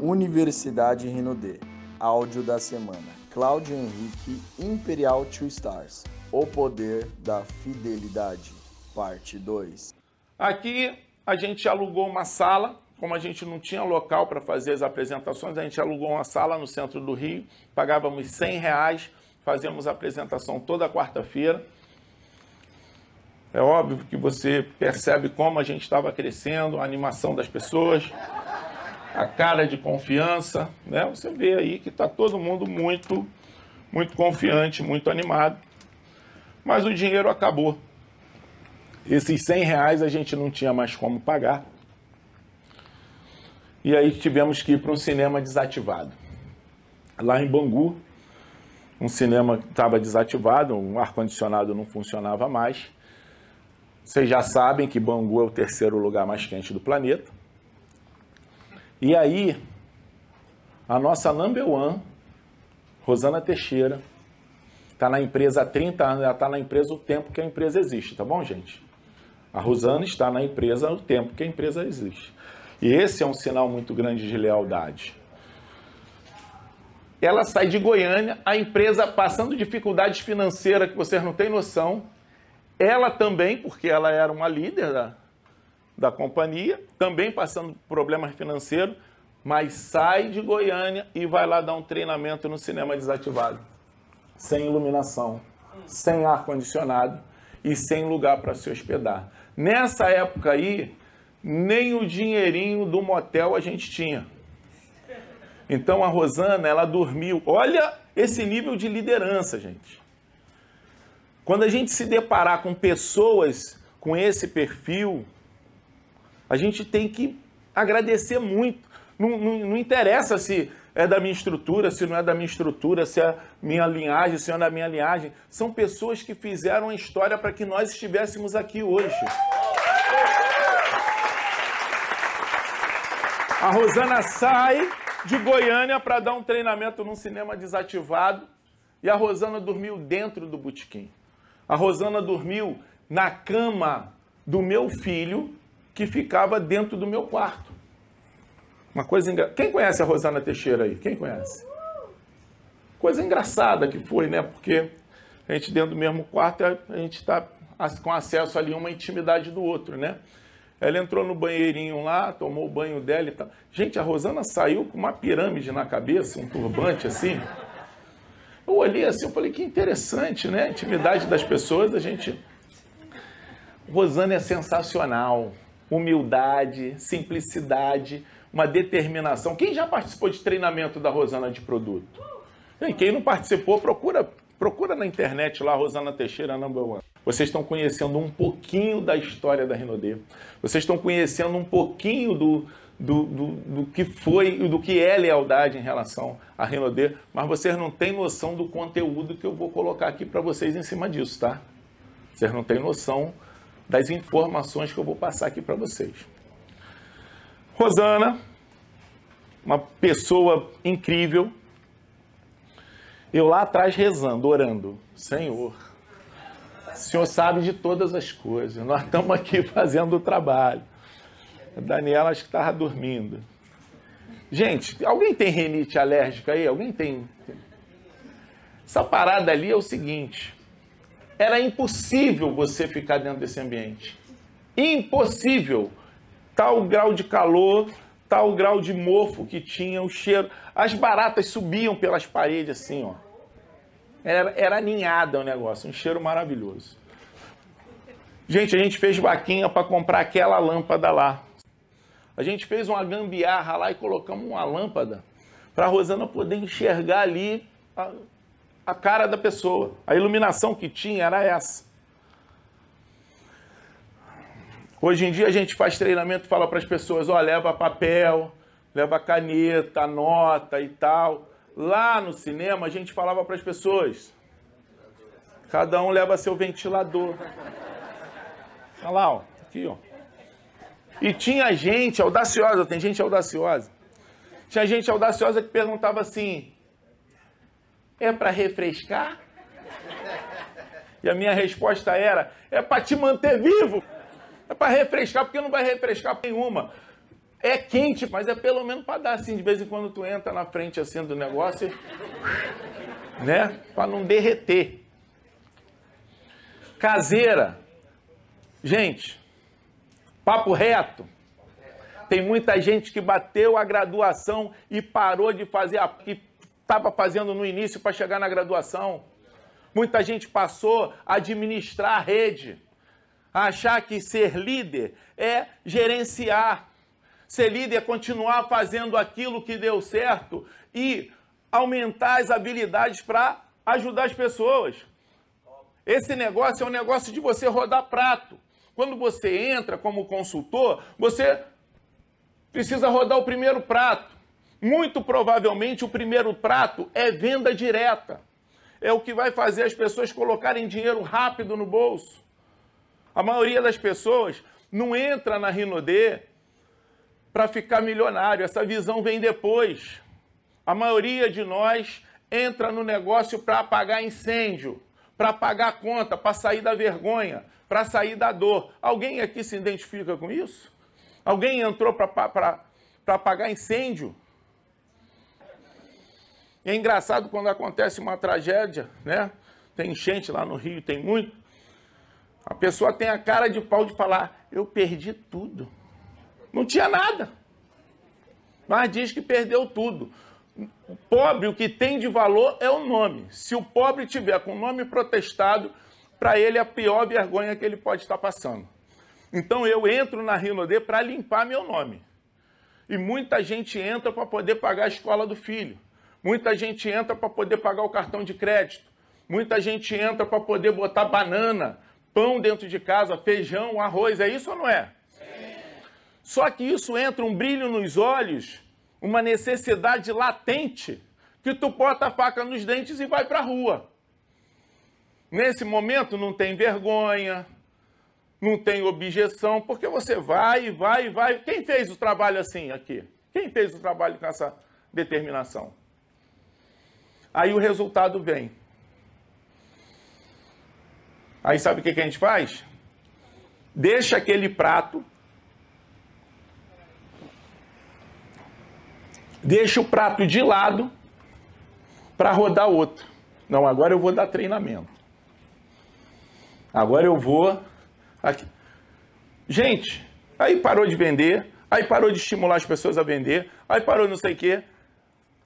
Universidade Rinode. Áudio da semana. Cláudio Henrique Imperial Two Stars. O poder da fidelidade. Parte 2. Aqui a gente alugou uma sala, como a gente não tinha local para fazer as apresentações, a gente alugou uma sala no centro do Rio, pagávamos 100 reais, fazíamos a apresentação toda quarta-feira. É óbvio que você percebe como a gente estava crescendo, a animação das pessoas, a cara de confiança, né? Você vê aí que está todo mundo muito, muito confiante, muito animado. Mas o dinheiro acabou. Esses 100 reais a gente não tinha mais como pagar. E aí tivemos que ir para um cinema desativado. Lá em Bangu, um cinema estava desativado, um ar-condicionado não funcionava mais. Vocês já sabem que Bangu é o terceiro lugar mais quente do planeta. E aí, a nossa number one, Rosana Teixeira, está na empresa há 30 anos, ela está na empresa o tempo que a empresa existe, tá bom, gente? A Rosana está na empresa o tempo que a empresa existe. E esse é um sinal muito grande de lealdade. Ela sai de Goiânia, a empresa passando dificuldades financeiras que vocês não têm noção, ela também, porque ela era uma líder da, da companhia, também passando problemas financeiros, mas sai de Goiânia e vai lá dar um treinamento no cinema desativado. Sem iluminação, sem ar-condicionado e sem lugar para se hospedar. Nessa época aí, nem o dinheirinho do motel a gente tinha. Então a Rosana, ela dormiu. Olha esse nível de liderança, gente. Quando a gente se deparar com pessoas com esse perfil, a gente tem que agradecer muito. Não, não, não, interessa se é da minha estrutura, se não é da minha estrutura, se é minha linhagem, se não é da minha linhagem. São pessoas que fizeram a história para que nós estivéssemos aqui hoje. A Rosana sai de Goiânia para dar um treinamento num cinema desativado e a Rosana dormiu dentro do botequim. A Rosana dormiu na cama do meu filho, que ficava dentro do meu quarto. Uma coisa engra... Quem conhece a Rosana Teixeira aí? Quem conhece? Coisa engraçada que foi, né? Porque a gente dentro do mesmo quarto, a gente está com acesso ali a uma intimidade do outro, né? Ela entrou no banheirinho lá, tomou o banho dela e tal. Gente, a Rosana saiu com uma pirâmide na cabeça, um turbante assim. Eu olhei assim, eu falei, que interessante, né? A intimidade das pessoas, a gente. Rosana é sensacional. Humildade, simplicidade, uma determinação. Quem já participou de treinamento da Rosana de produto? Quem não participou, procura, procura na internet lá, Rosana Teixeira, number one. Vocês estão conhecendo um pouquinho da história da Renaudet. Vocês estão conhecendo um pouquinho do, do, do, do que foi e do que é lealdade em relação a Renaudet, mas vocês não têm noção do conteúdo que eu vou colocar aqui para vocês em cima disso, tá? Vocês não têm noção das informações que eu vou passar aqui para vocês. Rosana, uma pessoa incrível. Eu lá atrás rezando, orando, Senhor, o Senhor sabe de todas as coisas. Nós estamos aqui fazendo o trabalho. A Daniela acho que estava dormindo. Gente, alguém tem rinite alérgica aí? Alguém tem? Essa parada ali é o seguinte: era impossível você ficar dentro desse ambiente. Impossível. Tal grau de calor, tal grau de mofo que tinha, o cheiro. As baratas subiam pelas paredes assim, ó. Era, era aninhada o negócio, um cheiro maravilhoso. Gente, a gente fez vaquinha para comprar aquela lâmpada lá. A gente fez uma gambiarra lá e colocamos uma lâmpada para a Rosana poder enxergar ali a cara da pessoa. A iluminação que tinha era essa. Hoje em dia a gente faz treinamento fala para as pessoas, ó, leva papel, leva caneta, nota e tal. Lá no cinema a gente falava para as pessoas, cada um leva seu ventilador. Olha lá, ó, aqui, ó. E tinha gente audaciosa, tem gente audaciosa. Tinha gente audaciosa que perguntava assim: é para refrescar? E a minha resposta era: é para te manter vivo. É para refrescar, porque não vai refrescar nenhuma. É quente, mas é pelo menos para dar assim, de vez em quando tu entra na frente assim do negócio, e, né? Para não derreter. Caseira. Gente, papo reto. Tem muita gente que bateu a graduação e parou de fazer a que estava fazendo no início para chegar na graduação. Muita gente passou a administrar a rede, a achar que ser líder é gerenciar. Ser líder é continuar fazendo aquilo que deu certo e aumentar as habilidades para ajudar as pessoas. Esse negócio é um negócio de você rodar prato. Quando você entra como consultor, você precisa rodar o primeiro prato. Muito provavelmente o primeiro prato é venda direta. É o que vai fazer as pessoas colocarem dinheiro rápido no bolso. A maioria das pessoas não entra na Rinodê para ficar milionário. Essa visão vem depois. A maioria de nós entra no negócio para apagar incêndio, para pagar conta, para sair da vergonha, para sair da dor. Alguém aqui se identifica com isso? Alguém entrou para apagar incêndio? É engraçado quando acontece uma tragédia, né? Tem enchente lá no Rio, tem muito. A pessoa tem a cara de pau de falar: Eu perdi tudo. Não tinha nada. Mas diz que perdeu tudo. O pobre, o que tem de valor é o nome. Se o pobre tiver com o nome protestado, para ele é a pior vergonha que ele pode estar passando. Então eu entro na Rinodê para limpar meu nome. E muita gente entra para poder pagar a escola do filho. Muita gente entra para poder pagar o cartão de crédito. Muita gente entra para poder botar banana, pão dentro de casa, feijão, arroz. É isso ou não é? Só que isso entra um brilho nos olhos, uma necessidade latente, que tu bota a faca nos dentes e vai para a rua. Nesse momento não tem vergonha, não tem objeção, porque você vai, vai, vai. Quem fez o trabalho assim aqui? Quem fez o trabalho com essa determinação? Aí o resultado vem. Aí sabe o que, que a gente faz? Deixa aquele prato deixa o prato de lado para rodar outro. Não, agora eu vou dar treinamento. Agora eu vou. Aqui. Gente, aí parou de vender, aí parou de estimular as pessoas a vender, aí parou não sei o quê.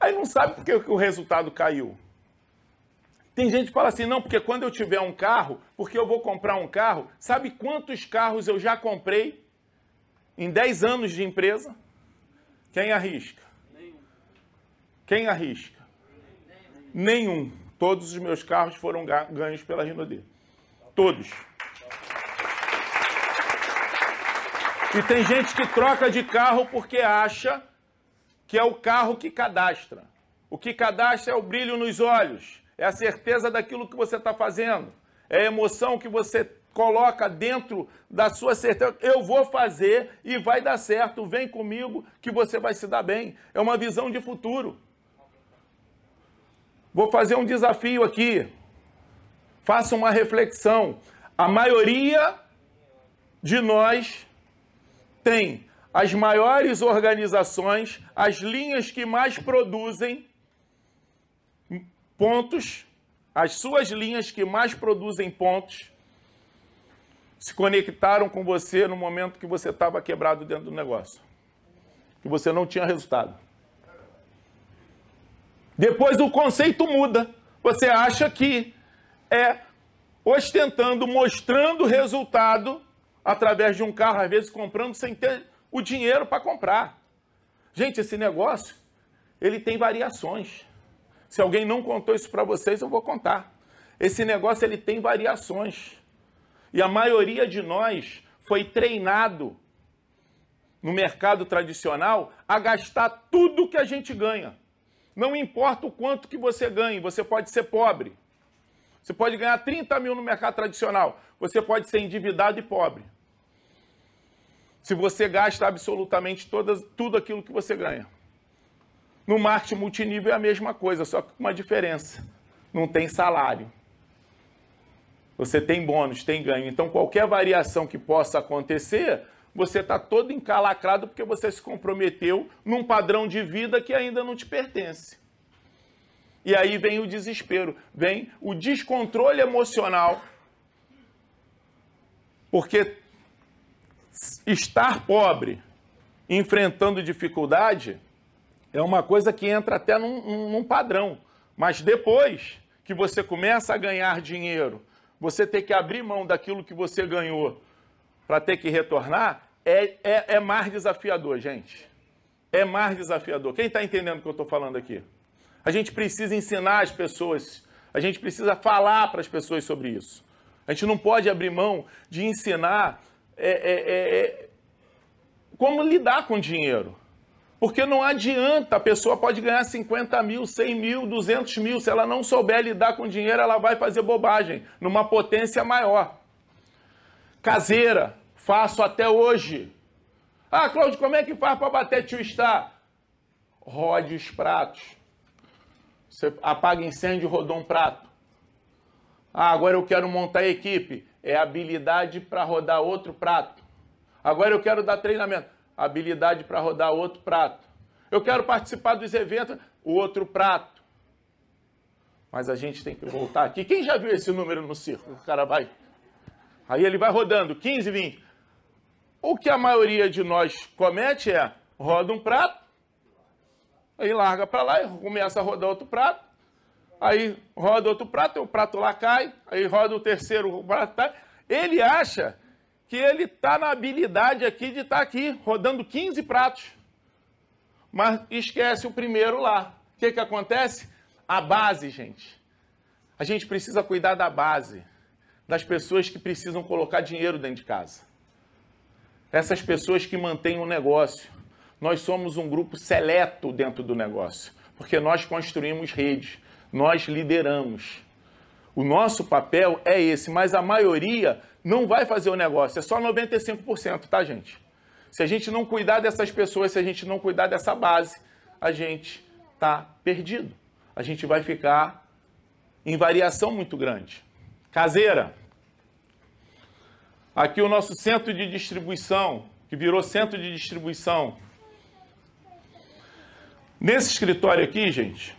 Aí não sabe por que o resultado caiu. Tem gente que fala assim, não, porque quando eu tiver um carro, porque eu vou comprar um carro, sabe quantos carros eu já comprei em 10 anos de empresa? Quem arrisca? Quem arrisca? Nenhum. Todos os meus carros foram ganhos pela Rinodê. Todos. E tem gente que troca de carro porque acha que é o carro que cadastra. O que cadastra é o brilho nos olhos, é a certeza daquilo que você está fazendo, é a emoção que você coloca dentro da sua certeza. Eu vou fazer e vai dar certo, vem comigo que você vai se dar bem. É uma visão de futuro. Vou fazer um desafio aqui. Faça uma reflexão. A maioria de nós tem as maiores organizações, as linhas que mais produzem pontos, as suas linhas que mais produzem pontos, se conectaram com você no momento que você estava quebrado dentro do negócio, que você não tinha resultado. Depois o conceito muda. Você acha que é ostentando, mostrando resultado através de um carro, às vezes comprando sem ter o dinheiro para comprar. Gente, esse negócio, ele tem variações. Se alguém não contou isso para vocês, eu vou contar. Esse negócio ele tem variações. E a maioria de nós foi treinado no mercado tradicional a gastar tudo que a gente ganha. Não importa o quanto que você ganhe, você pode ser pobre. Você pode ganhar 30 mil no mercado tradicional, você pode ser endividado e pobre. Se você gasta absolutamente todas, tudo aquilo que você ganha. No marketing multinível é a mesma coisa, só que com uma diferença. Não tem salário. Você tem bônus, tem ganho. Então, qualquer variação que possa acontecer, você está todo encalacrado porque você se comprometeu num padrão de vida que ainda não te pertence. E aí vem o desespero, vem o descontrole emocional. Porque estar pobre, enfrentando dificuldade, é uma coisa que entra até num, num padrão. Mas depois que você começa a ganhar dinheiro, você ter que abrir mão daquilo que você ganhou para ter que retornar, é, é, é mais desafiador, gente. É mais desafiador. Quem está entendendo o que eu estou falando aqui? A gente precisa ensinar as pessoas, a gente precisa falar para as pessoas sobre isso. A gente não pode abrir mão de ensinar é, é, é, é como lidar com dinheiro. Porque não adianta, a pessoa pode ganhar 50 mil, 100 mil, 200 mil. Se ela não souber lidar com dinheiro, ela vai fazer bobagem numa potência maior. Caseira, faço até hoje. Ah, Cláudio, como é que faz para bater tio Star? Rode os pratos. Você apaga incêndio, rodou um prato. Ah, agora eu quero montar a equipe. É habilidade para rodar outro prato. Agora eu quero dar treinamento. Habilidade para rodar outro prato. Eu quero participar dos eventos, outro prato. Mas a gente tem que voltar aqui. Quem já viu esse número no circo? O cara vai. Aí ele vai rodando, 15, 20. O que a maioria de nós comete é roda um prato, aí larga para lá e começa a rodar outro prato, aí roda outro prato, o prato lá cai, aí roda o terceiro, o prato cai. Ele acha que ele está na habilidade aqui de estar tá aqui, rodando 15 pratos. Mas esquece o primeiro lá. O que, que acontece? A base, gente. A gente precisa cuidar da base, das pessoas que precisam colocar dinheiro dentro de casa essas pessoas que mantêm o negócio. Nós somos um grupo seleto dentro do negócio, porque nós construímos redes, nós lideramos. O nosso papel é esse, mas a maioria não vai fazer o negócio, é só 95%, tá, gente? Se a gente não cuidar dessas pessoas, se a gente não cuidar dessa base, a gente tá perdido. A gente vai ficar em variação muito grande. Caseira, Aqui o nosso centro de distribuição, que virou centro de distribuição. Nesse escritório aqui, gente,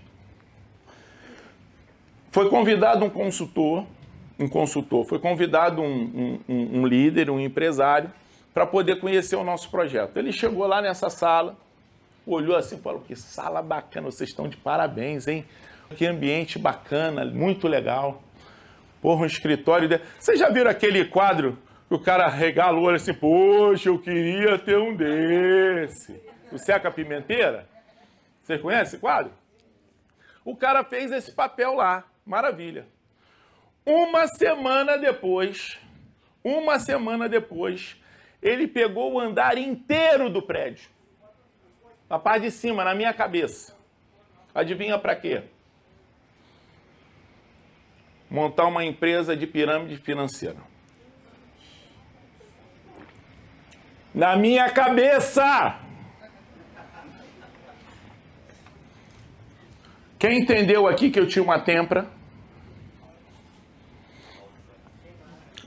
foi convidado um consultor, um consultor, foi convidado um, um, um líder, um empresário, para poder conhecer o nosso projeto. Ele chegou lá nessa sala, olhou assim e falou: Que sala bacana, vocês estão de parabéns, hein? Que ambiente bacana, muito legal. Porra, um escritório. De... Vocês já viram aquele quadro o cara regala o olho assim, poxa, eu queria ter um desse. O Seca Pimenteira? Vocês conhecem esse quadro? O cara fez esse papel lá, maravilha. Uma semana depois, uma semana depois, ele pegou o andar inteiro do prédio. A parte de cima, na minha cabeça. Adivinha para quê? Montar uma empresa de pirâmide financeira. na minha cabeça. Quem entendeu aqui que eu tinha uma tempra?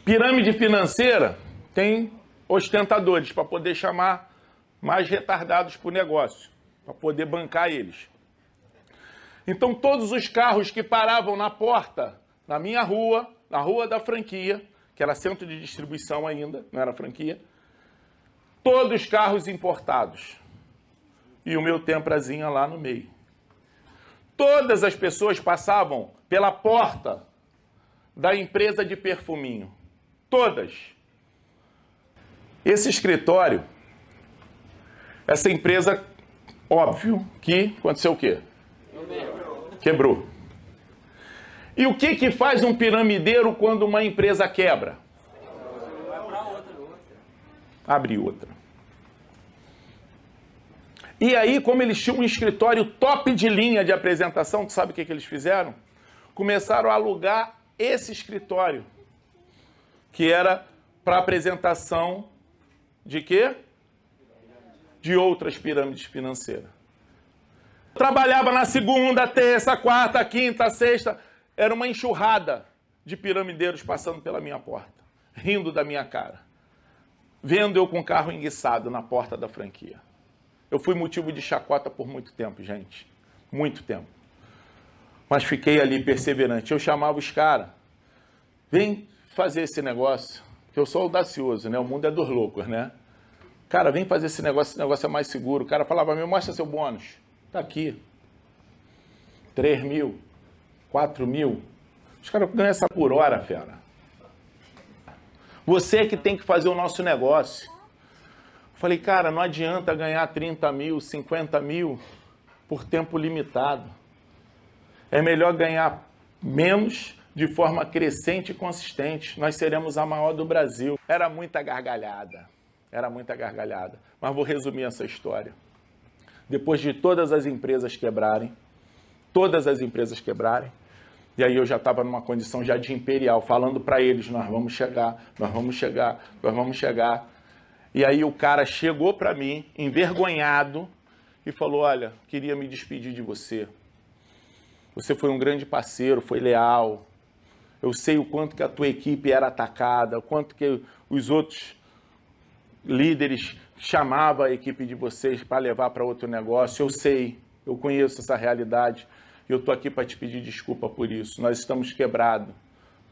Pirâmide financeira tem ostentadores para poder chamar mais retardados para o negócio, para poder bancar eles. Então, todos os carros que paravam na porta, na minha rua, na rua da franquia, que era centro de distribuição ainda, não era franquia, todos carros importados. E o meu Temprazinha lá no meio. Todas as pessoas passavam pela porta da empresa de perfuminho. Todas. Esse escritório, essa empresa, óbvio que aconteceu o quê? Quebrou. E o que, que faz um piramideiro quando uma empresa quebra? Abre outra. E aí, como eles tinham um escritório top de linha de apresentação, tu sabe o que, que eles fizeram? Começaram a alugar esse escritório, que era para apresentação de quê? De outras pirâmides financeiras. Trabalhava na segunda, terça, quarta, quinta, sexta. Era uma enxurrada de piramideiros passando pela minha porta, rindo da minha cara. vendo eu com o carro enguiçado na porta da franquia. Eu fui motivo de chacota por muito tempo, gente. Muito tempo. Mas fiquei ali perseverante. Eu chamava os caras. Vem fazer esse negócio. Eu sou audacioso, né? O mundo é dos loucos, né? Cara, vem fazer esse negócio, esse negócio é mais seguro. O cara falava, me mostra seu bônus. Tá aqui. 3 mil, 4 mil. Os caras ganham essa por hora, fera. Você é que tem que fazer o nosso negócio. Falei, cara, não adianta ganhar 30 mil, 50 mil por tempo limitado. É melhor ganhar menos de forma crescente e consistente. Nós seremos a maior do Brasil. Era muita gargalhada. Era muita gargalhada. Mas vou resumir essa história. Depois de todas as empresas quebrarem, todas as empresas quebrarem, e aí eu já estava numa condição já de imperial, falando para eles, nós vamos chegar, nós vamos chegar, nós vamos chegar. E aí o cara chegou para mim, envergonhado, e falou: "Olha, queria me despedir de você. Você foi um grande parceiro, foi leal. Eu sei o quanto que a tua equipe era atacada, o quanto que os outros líderes chamavam a equipe de vocês para levar para outro negócio. Eu sei, eu conheço essa realidade. E eu estou aqui para te pedir desculpa por isso. Nós estamos quebrados.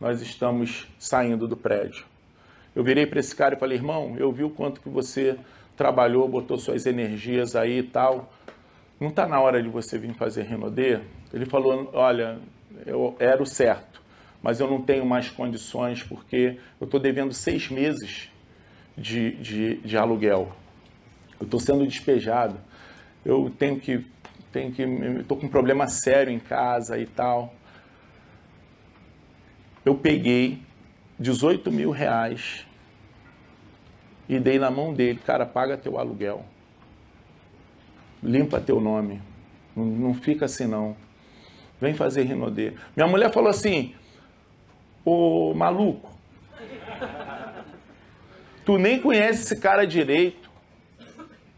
Nós estamos saindo do prédio. Eu virei para esse cara e falei, irmão, eu vi o quanto que você trabalhou, botou suas energias aí e tal. Não está na hora de você vir fazer Renaudet? Ele falou, olha, eu era o certo, mas eu não tenho mais condições porque eu estou devendo seis meses de, de, de aluguel. Eu estou sendo despejado. Eu tenho que tenho que, estou com um problema sério em casa e tal. Eu peguei 18 mil reais e dei na mão dele, cara, paga teu aluguel. Limpa teu nome. Não, fica assim não. Vem fazer Rinodê. Minha mulher falou assim, ô maluco, tu nem conhece esse cara direito.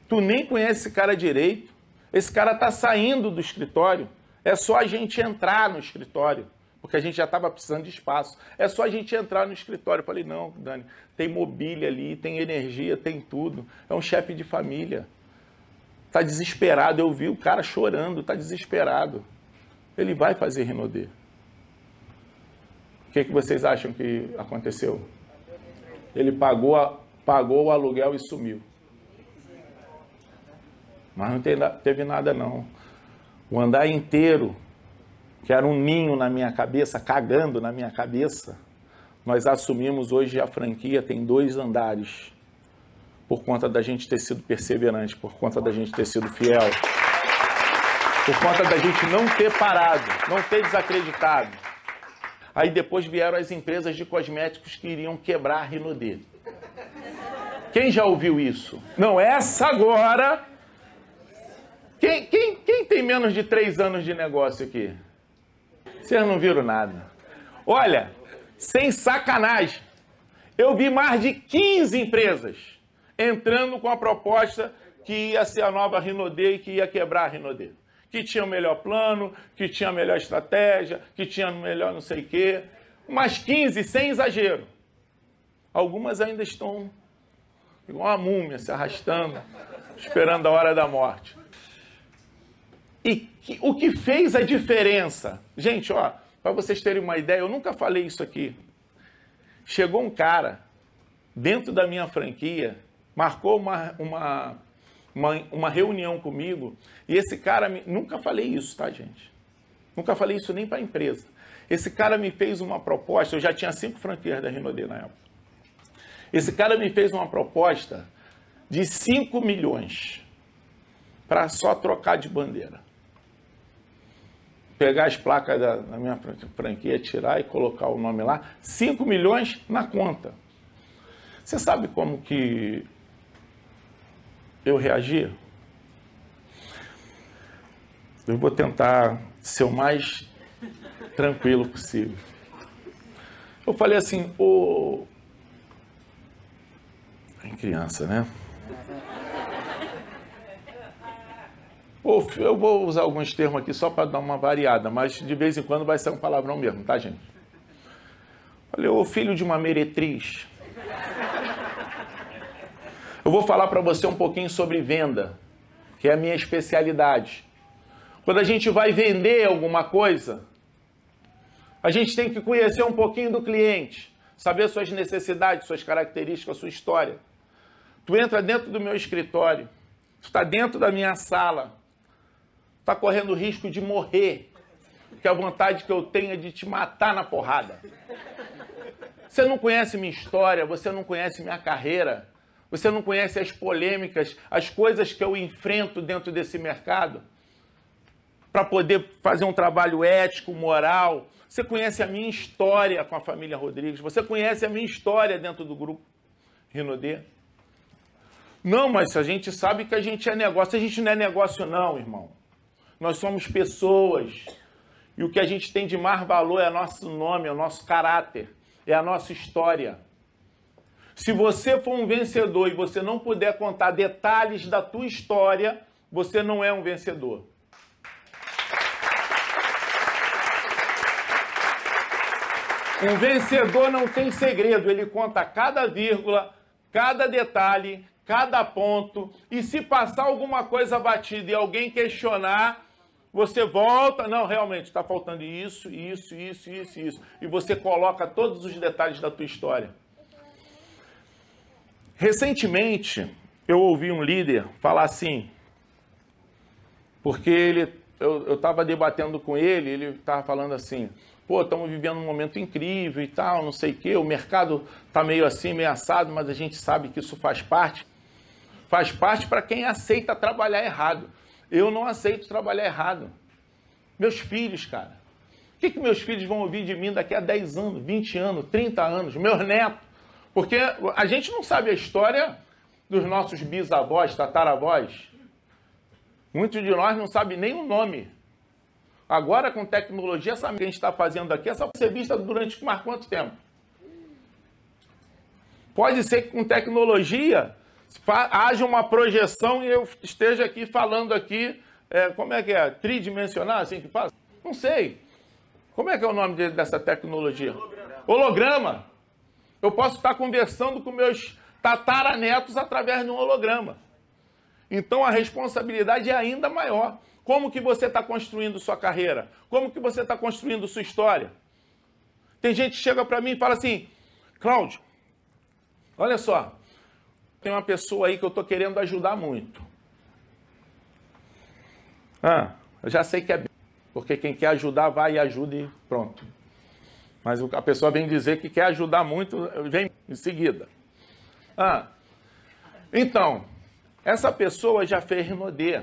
Tu nem conhece esse cara direito. Esse cara está saindo do escritório. É só a gente entrar no escritório, porque a gente já estava precisando de espaço. É só a gente entrar no escritório. Eu falei, não, Dani, tem mobília ali, tem energia, tem tudo. É um chefe de família. Está desesperado. Eu vi o cara chorando, está desesperado. Ele vai fazer Renaudet. O que, que vocês acham que aconteceu? Ele pagou, pagou o aluguel e sumiu. Mas não teve nada não. O andar inteiro, que era um ninho na minha cabeça, cagando na minha cabeça, nós assumimos hoje a franquia tem dois andares. Por conta da gente ter sido perseverante, por conta da gente ter sido fiel, por conta da gente não ter parado, não ter desacreditado. Aí depois vieram as empresas de cosméticos que iriam quebrar a Rinodê. Quem já ouviu isso? Não, essa agora quem, quem, quem tem menos de três anos de negócio aqui? Vocês não viram nada. Olha, sem sacanagem, eu vi mais de 15 empresas entrando com a proposta que ia ser a nova Rinodê e que ia quebrar a Rinodê. Que tinha o melhor plano, que tinha a melhor estratégia, que tinha o melhor não sei o quê. Umas 15, sem exagero. Algumas ainda estão igual uma múmia se arrastando, esperando a hora da morte. E que, o que fez a diferença? Gente, ó, para vocês terem uma ideia, eu nunca falei isso aqui. Chegou um cara dentro da minha franquia, marcou uma, uma, uma, uma reunião comigo, e esse cara, me, nunca falei isso, tá, gente? Nunca falei isso nem para a empresa. Esse cara me fez uma proposta, eu já tinha cinco franquias da Rinodê na época. Esse cara me fez uma proposta de 5 milhões para só trocar de bandeira pegar as placas da, da minha franquia, tirar e colocar o nome lá, 5 milhões na conta. Você sabe como que eu reagi? Eu vou tentar ser o mais tranquilo possível. Eu falei assim, ô. Em criança, né? Eu vou usar alguns termos aqui só para dar uma variada, mas de vez em quando vai ser um palavrão mesmo, tá, gente? Falei, ô filho de uma meretriz. Eu vou falar para você um pouquinho sobre venda, que é a minha especialidade. Quando a gente vai vender alguma coisa, a gente tem que conhecer um pouquinho do cliente, saber suas necessidades, suas características, sua história. Tu entra dentro do meu escritório, tu está dentro da minha sala, está correndo risco de morrer, porque a vontade que eu tenho é de te matar na porrada. Você não conhece minha história, você não conhece minha carreira, você não conhece as polêmicas, as coisas que eu enfrento dentro desse mercado para poder fazer um trabalho ético, moral. Você conhece a minha história com a família Rodrigues, você conhece a minha história dentro do grupo Rinodê. Não, mas a gente sabe que a gente é negócio. A gente não é negócio, não, irmão. Nós somos pessoas. E o que a gente tem de mais valor é nosso nome, é o nosso caráter, é a nossa história. Se você for um vencedor e você não puder contar detalhes da tua história, você não é um vencedor. Um vencedor não tem segredo, ele conta cada vírgula, cada detalhe, cada ponto, e se passar alguma coisa batida e alguém questionar, você volta, não, realmente está faltando isso, isso, isso, isso, isso, e você coloca todos os detalhes da tua história. Recentemente, eu ouvi um líder falar assim, porque ele, eu estava debatendo com ele, ele estava falando assim, pô, estamos vivendo um momento incrível e tal, não sei o quê, o mercado está meio assim, meio assado, mas a gente sabe que isso faz parte. Faz parte para quem aceita trabalhar errado. Eu não aceito trabalhar errado. Meus filhos, cara. O que, que meus filhos vão ouvir de mim daqui a 10 anos, 20 anos, 30 anos? Meus netos. Porque a gente não sabe a história dos nossos bisavós, tataravós. Muitos de nós não sabem nem o nome Agora, com tecnologia, essa que a gente está fazendo aqui, essa pode ser vista durante mais quanto tempo? Pode ser que com tecnologia haja uma projeção e eu esteja aqui falando aqui, é, como é que é? Tridimensional, assim que faz? Não sei. Como é que é o nome dessa tecnologia? Holograma. holograma. Eu posso estar conversando com meus tataranetos através de um holograma. Então a responsabilidade é ainda maior. Como que você está construindo sua carreira? Como que você está construindo sua história? Tem gente que chega para mim e fala assim, Cláudio, olha só, tem uma pessoa aí que eu estou querendo ajudar muito. Ah, eu já sei que é porque quem quer ajudar vai e ajuda e pronto. Mas a pessoa vem dizer que quer ajudar muito, vem em seguida. Ah, então, essa pessoa já fez Rinodê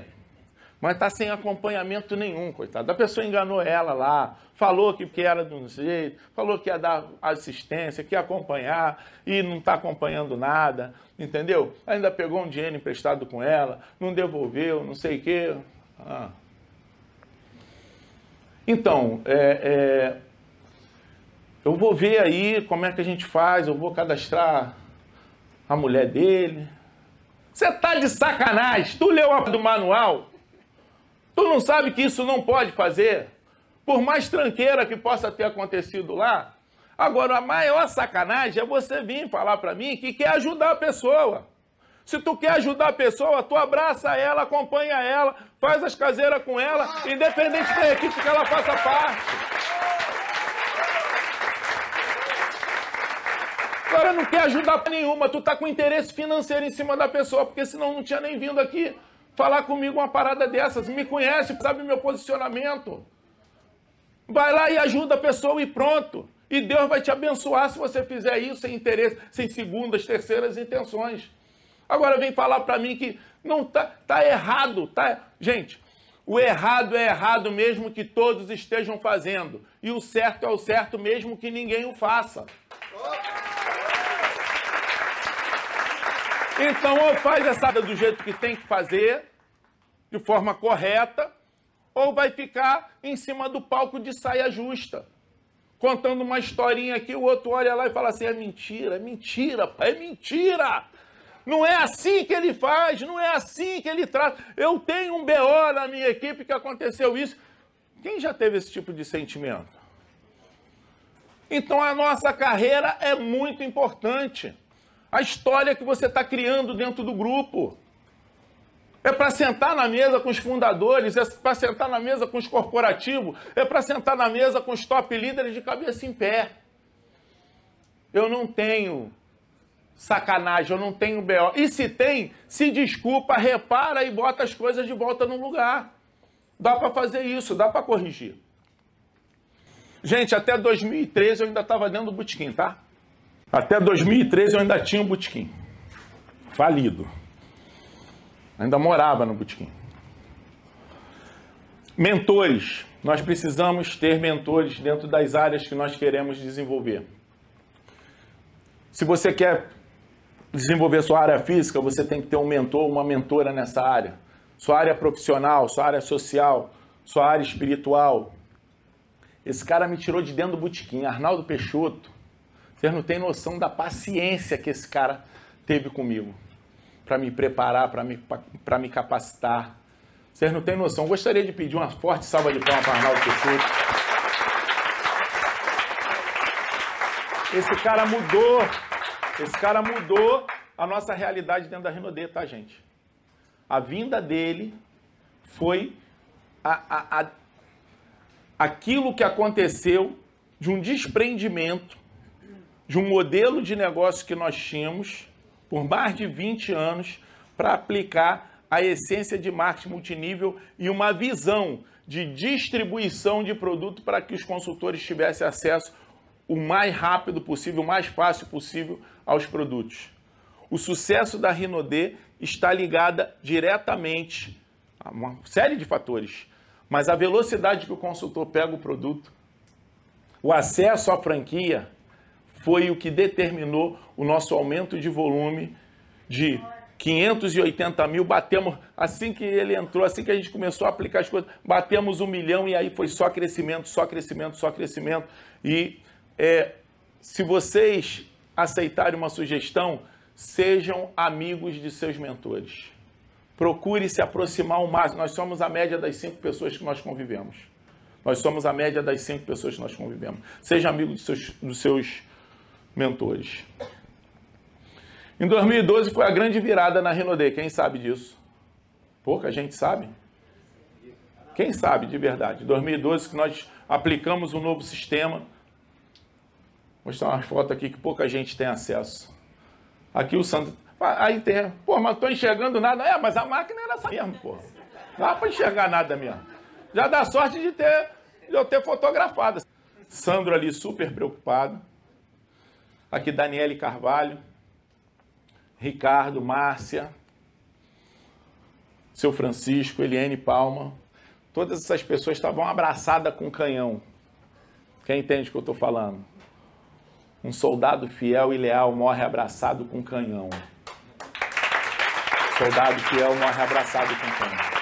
mas está sem acompanhamento nenhum, coitado. A pessoa enganou ela lá, falou que, que era de um jeito, falou que ia dar assistência, que ia acompanhar e não está acompanhando nada, entendeu? Ainda pegou um dinheiro emprestado com ela, não devolveu, não sei o quê. Ah. Então, é, é, eu vou ver aí como é que a gente faz, eu vou cadastrar a mulher dele. Você tá de sacanagem? Tu leu a do manual? Tu não sabe que isso não pode fazer? Por mais tranqueira que possa ter acontecido lá. Agora, a maior sacanagem é você vir falar para mim que quer ajudar a pessoa. Se tu quer ajudar a pessoa, tu abraça ela, acompanha ela, faz as caseiras com ela, independente da equipe que ela faça parte. Agora não quer ajudar nenhuma, tu tá com interesse financeiro em cima da pessoa, porque senão não tinha nem vindo aqui falar comigo uma parada dessas. Me conhece, sabe meu posicionamento. Vai lá e ajuda a pessoa e pronto. E Deus vai te abençoar se você fizer isso sem interesse, sem segundas, terceiras intenções. Agora vem falar para mim que não tá, tá errado, tá? Gente, o errado é errado mesmo que todos estejam fazendo, e o certo é o certo mesmo que ninguém o faça. Então, ou faz essa do jeito que tem que fazer, de forma correta, ou vai ficar em cima do palco de saia justa, contando uma historinha aqui, o outro olha lá e fala assim: é mentira, é mentira, é mentira. Não é assim que ele faz, não é assim que ele trata. Eu tenho um BO na minha equipe que aconteceu isso. Quem já teve esse tipo de sentimento? Então a nossa carreira é muito importante. A história que você está criando dentro do grupo. É para sentar na mesa com os fundadores, é para sentar na mesa com os corporativos, é para sentar na mesa com os top líderes de cabeça em pé. Eu não tenho sacanagem, eu não tenho BO. E se tem, se desculpa, repara e bota as coisas de volta no lugar. Dá para fazer isso, dá para corrigir. Gente, até 2013 eu ainda estava dentro do botequim, tá? Até 2013 eu ainda tinha um botequim. Falido. Ainda morava no botequim. Mentores. Nós precisamos ter mentores dentro das áreas que nós queremos desenvolver. Se você quer desenvolver sua área física, você tem que ter um mentor, uma mentora nessa área. Sua área profissional, sua área social, sua área espiritual. Esse cara me tirou de dentro do botequim, Arnaldo Peixoto. Vocês não têm noção da paciência que esse cara teve comigo para me preparar, para me, me capacitar. Vocês não têm noção. Gostaria de pedir uma forte salva de palmas para Arnaldo Peixoto. Esse cara mudou. Esse cara mudou a nossa realidade dentro da Renaudet, tá, gente? A vinda dele foi a, a, a, aquilo que aconteceu de um desprendimento de um modelo de negócio que nós tínhamos por mais de 20 anos para aplicar a essência de marketing multinível e uma visão de distribuição de produto para que os consultores tivessem acesso o mais rápido possível, o mais fácil possível aos produtos. O sucesso da Rinodê está ligada diretamente a uma série de fatores, mas a velocidade que o consultor pega o produto, o acesso à franquia, foi o que determinou o nosso aumento de volume de 580 mil, batemos, assim que ele entrou, assim que a gente começou a aplicar as coisas, batemos um milhão e aí foi só crescimento, só crescimento, só crescimento. E é, se vocês aceitarem uma sugestão, sejam amigos de seus mentores. Procure se aproximar o máximo. Nós somos a média das cinco pessoas que nós convivemos. Nós somos a média das cinco pessoas que nós convivemos. Seja amigo dos seus, dos seus mentores. Em 2012 foi a grande virada na Renaudet. Quem sabe disso? Pouca gente sabe. Quem sabe de verdade? Em 2012 que nós aplicamos um novo sistema. Vou mostrar uma foto aqui que pouca gente tem acesso. Aqui o Sandro. Aí tem. Pô, mas tô enxergando nada. É, mas a máquina era essa mesmo, pô. Não dá para enxergar nada mesmo. Já dá sorte de ter de eu ter fotografado. Sandro ali super preocupado. Aqui Daniele Carvalho, Ricardo, Márcia, seu Francisco, Eliane Palma. Todas essas pessoas estavam abraçadas com canhão. Quem entende o que eu estou falando? Um soldado fiel e leal morre abraçado com canhão. Soldado fiel morre abraçado com canhão.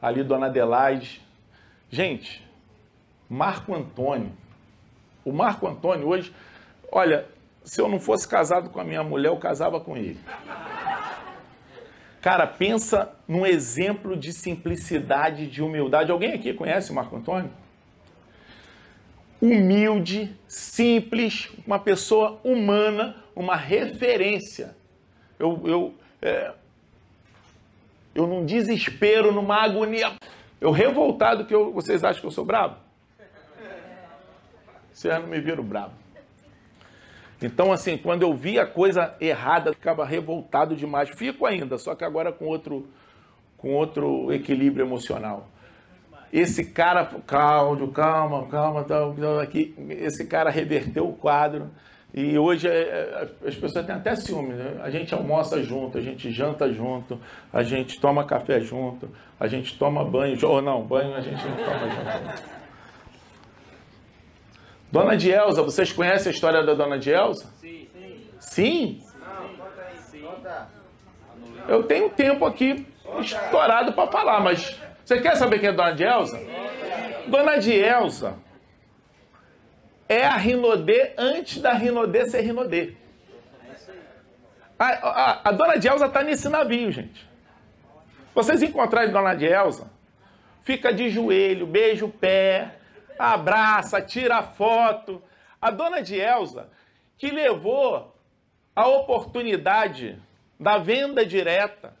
Ali, Dona Adelaide. Gente, Marco Antônio o Marco Antônio hoje, olha, se eu não fosse casado com a minha mulher, eu casava com ele. Cara, pensa num exemplo de simplicidade, de humildade. Alguém aqui conhece o Marco Antônio? Humilde, simples, uma pessoa humana, uma referência. Eu, eu, é, eu num desespero, numa agonia. Eu revoltado que eu, vocês acham que eu sou bravo? Vocês não me viram bravo. Então, assim, quando eu via coisa errada, ficava revoltado demais. Fico ainda, só que agora com outro, com outro equilíbrio emocional. Esse cara, Cláudio, calma, calma, tá, aqui. Esse cara reverteu o quadro. E hoje é, é, as pessoas têm até ciúme, né? A gente almoça junto, a gente janta junto, a gente toma café junto, a gente toma banho. Ou não, banho a gente não toma junto. Dona de Elza, vocês conhecem a história da Dona de Elza? Sim. Sim? Sim? Eu tenho tempo aqui estourado para falar, mas você quer saber quem é Dona de Elza? Dona de Elza é a Rinodê antes da Rinodê ser Rinodê. A, a, a Dona de Elza está nesse navio, gente. Vocês encontrarem Dona de Elza, fica de joelho, beija o pé, abraça, tira foto. A dona de Elza, que levou a oportunidade da venda direta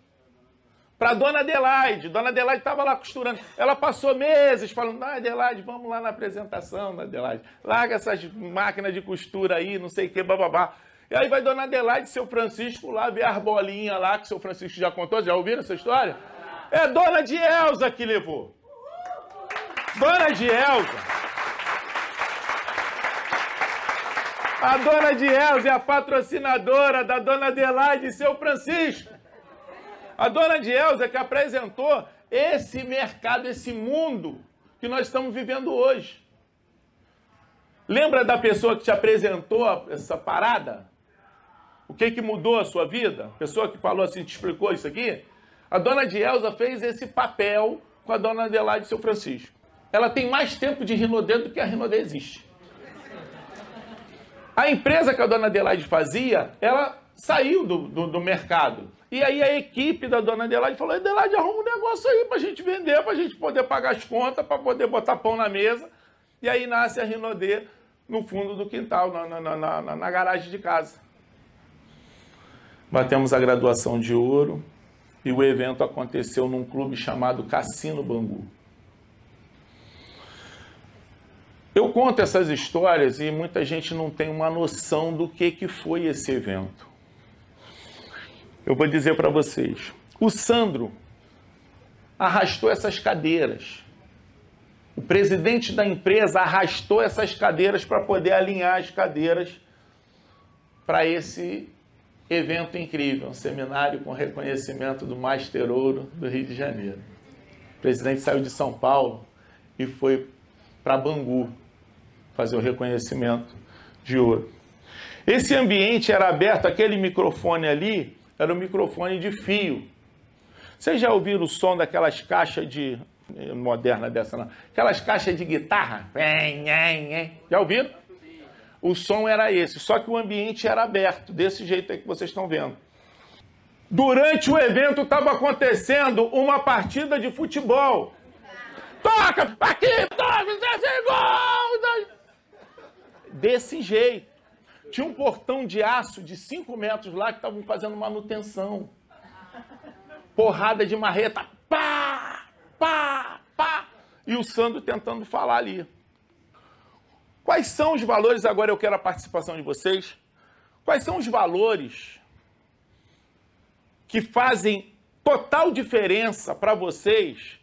para dona Adelaide. Dona Adelaide estava lá costurando. Ela passou meses falando: ah, Adelaide, vamos lá na apresentação, Adelaide. Larga essas máquinas de costura aí, não sei o que, bababá. E aí vai Dona Adelaide seu Francisco lá ver as bolinhas lá, que seu Francisco já contou. Já ouviram essa história? É Dona de Elza que levou. Dona de Elza. A Dona de Elza é a patrocinadora da Dona Adelaide e seu Francisco. A Dona de Elza que apresentou esse mercado, esse mundo que nós estamos vivendo hoje. Lembra da pessoa que te apresentou essa parada? O que, que mudou a sua vida? A pessoa que falou assim, te explicou isso aqui? A dona de Elza fez esse papel com a dona Adelaide e seu Francisco. Ela tem mais tempo de Rinodê do que a Rinodê existe. A empresa que a dona Adelaide fazia, ela saiu do, do, do mercado. E aí a equipe da dona Adelaide falou: Adelaide, arruma um negócio aí pra gente vender, pra gente poder pagar as contas, pra poder botar pão na mesa. E aí nasce a Rinodê no fundo do quintal, na, na, na, na garagem de casa batemos a graduação de ouro e o evento aconteceu num clube chamado Cassino Bangu. Eu conto essas histórias e muita gente não tem uma noção do que, que foi esse evento. Eu vou dizer para vocês. O Sandro arrastou essas cadeiras. O presidente da empresa arrastou essas cadeiras para poder alinhar as cadeiras para esse evento incrível, um seminário com reconhecimento do Master Ouro do Rio de Janeiro. O presidente saiu de São Paulo e foi para Bangu fazer o reconhecimento de ouro. Esse ambiente era aberto, aquele microfone ali era um microfone de fio. Vocês já ouviram o som daquelas caixas de. moderna dessa não? Aquelas caixas de guitarra? Já ouviram? o som era esse, só que o ambiente era aberto, desse jeito aí que vocês estão vendo. Durante o evento estava acontecendo uma partida de futebol. Toca! Aqui! Toca! Gol! Desse jeito. Tinha um portão de aço de 5 metros lá que estavam fazendo manutenção. Porrada de marreta. Pá! Pá! Pá! E o Sandro tentando falar ali. Quais são os valores? Agora eu quero a participação de vocês. Quais são os valores que fazem total diferença para vocês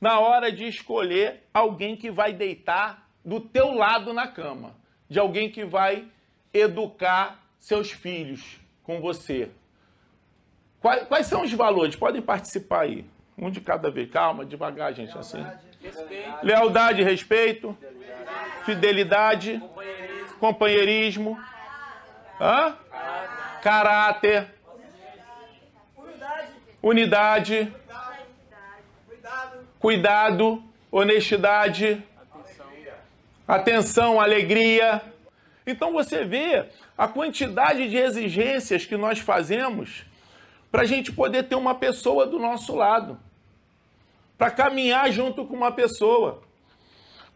na hora de escolher alguém que vai deitar do teu lado na cama, de alguém que vai educar seus filhos com você? Quais, quais são os valores? Podem participar aí. Um de cada vez. Calma, devagar, gente. Assim. Respeito. Lealdade, respeito. Fidelidade. Companheirismo. companheirismo hã? Caráter. Unidade. Cuidado. Honestidade. Atenção, alegria. Então você vê a quantidade de exigências que nós fazemos para a gente poder ter uma pessoa do nosso lado para caminhar junto com uma pessoa.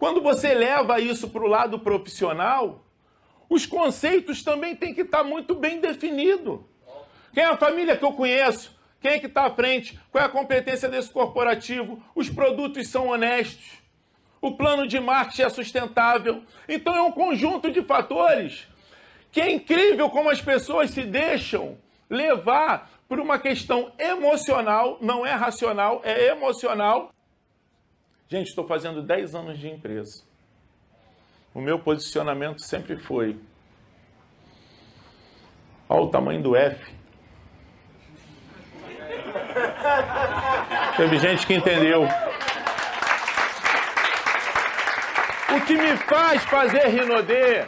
Quando você leva isso para o lado profissional, os conceitos também têm que estar tá muito bem definidos. Quem é a família que eu conheço? Quem é que está à frente? Qual é a competência desse corporativo? Os produtos são honestos? O plano de marketing é sustentável? Então é um conjunto de fatores que é incrível como as pessoas se deixam levar por uma questão emocional, não é racional, é emocional. Gente, estou fazendo 10 anos de empresa. O meu posicionamento sempre foi: olha o tamanho do F. Teve gente que entendeu. O que me faz fazer Rinodê,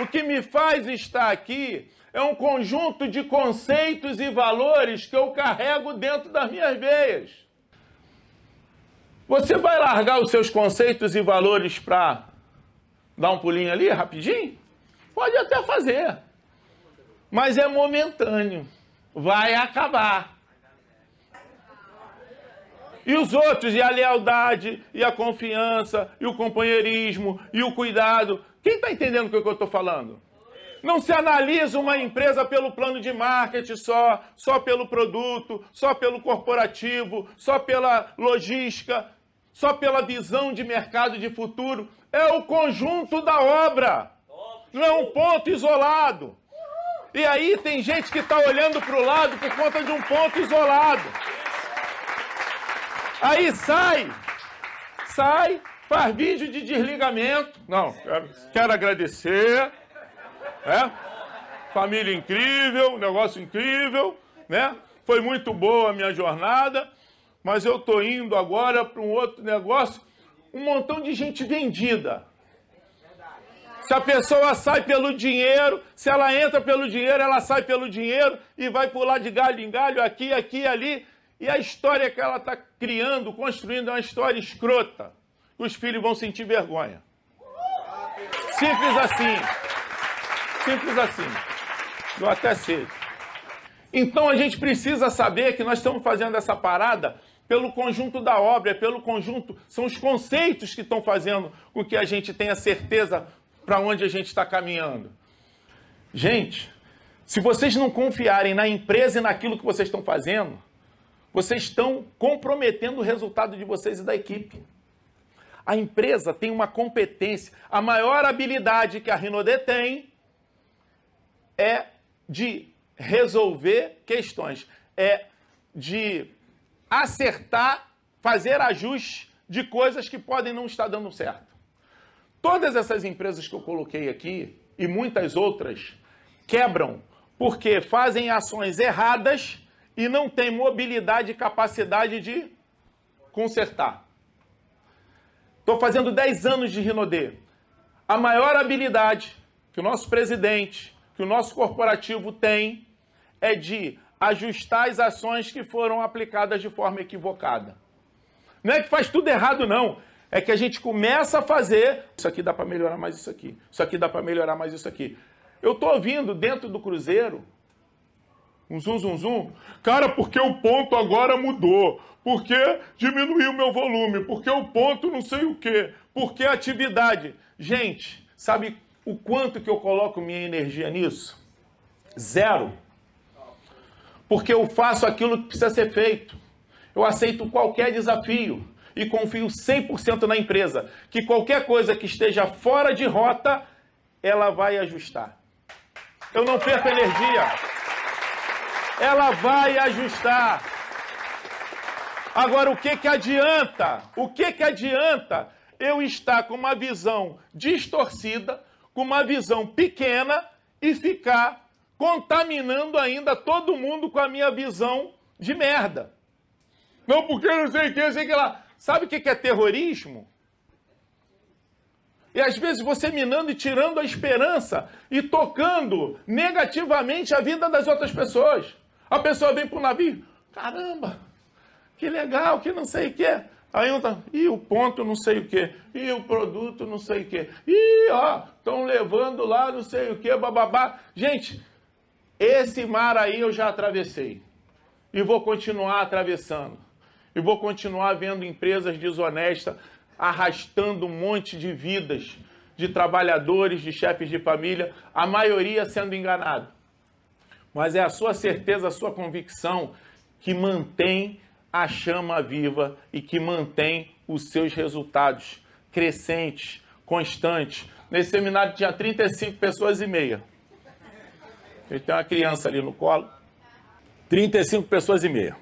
o que me faz estar aqui, é um conjunto de conceitos e valores que eu carrego dentro das minhas veias. Você vai largar os seus conceitos e valores para dar um pulinho ali rapidinho? Pode até fazer. Mas é momentâneo. Vai acabar. E os outros, e a lealdade, e a confiança, e o companheirismo, e o cuidado. Quem está entendendo o que eu estou falando? Não se analisa uma empresa pelo plano de marketing só, só pelo produto, só pelo corporativo, só pela logística, só pela visão de mercado de futuro. É o conjunto da obra. Não é um ponto isolado. E aí tem gente que está olhando para o lado por conta de um ponto isolado. Aí sai, sai, faz vídeo de desligamento. Não, quero, quero agradecer. É? Família incrível, negócio incrível, né? Foi muito boa a minha jornada, mas eu tô indo agora para um outro negócio, um montão de gente vendida. Se a pessoa sai pelo dinheiro, se ela entra pelo dinheiro, ela sai pelo dinheiro e vai pular de galho em galho, aqui, aqui, ali. E a história que ela está criando, construindo, é uma história escrota. Os filhos vão sentir vergonha. Simples assim. Simples assim. Eu até sei. Então a gente precisa saber que nós estamos fazendo essa parada pelo conjunto da obra, é pelo conjunto, são os conceitos que estão fazendo com que a gente tenha certeza para onde a gente está caminhando. Gente, se vocês não confiarem na empresa e naquilo que vocês estão fazendo, vocês estão comprometendo o resultado de vocês e da equipe. A empresa tem uma competência, a maior habilidade que a Rinode tem é de resolver questões, é de acertar, fazer ajustes de coisas que podem não estar dando certo. Todas essas empresas que eu coloquei aqui e muitas outras quebram porque fazem ações erradas e não têm mobilidade e capacidade de consertar. Estou fazendo 10 anos de Rinodê. A maior habilidade que o nosso presidente, que o nosso corporativo tem é de ajustar as ações que foram aplicadas de forma equivocada. Não é que faz tudo errado, não. É que a gente começa a fazer. Isso aqui dá para melhorar mais isso aqui. Isso aqui dá para melhorar mais isso aqui. Eu estou ouvindo dentro do Cruzeiro um zum, zum, zum. Cara, porque o ponto agora mudou. Porque diminuiu o meu volume. Porque o ponto não sei o quê. Porque a atividade. Gente, sabe o quanto que eu coloco minha energia nisso? Zero. Porque eu faço aquilo que precisa ser feito. Eu aceito qualquer desafio e confio 100% na empresa, que qualquer coisa que esteja fora de rota, ela vai ajustar. Eu não perco energia. Ela vai ajustar. Agora, o que que adianta? O que que adianta eu estar com uma visão distorcida, com uma visão pequena e ficar contaminando ainda todo mundo com a minha visão de merda. Não, porque não sei o que, sei que lá. Sabe o que é terrorismo? E às vezes você minando e tirando a esperança e tocando negativamente a vida das outras pessoas. A pessoa vem para o navio, caramba, que legal, que não sei o que. Aí um tá, e o ponto não sei o que, e o produto não sei o que, e ó, estão levando lá não sei o que, bababá. Gente, esse mar aí eu já atravessei e vou continuar atravessando. E vou continuar vendo empresas desonestas arrastando um monte de vidas de trabalhadores, de chefes de família, a maioria sendo enganado. Mas é a sua certeza, a sua convicção que mantém a chama viva e que mantém os seus resultados crescentes, constantes. Nesse seminário tinha 35 pessoas e meia. Ele tem uma criança ali no colo. 35 pessoas e meia.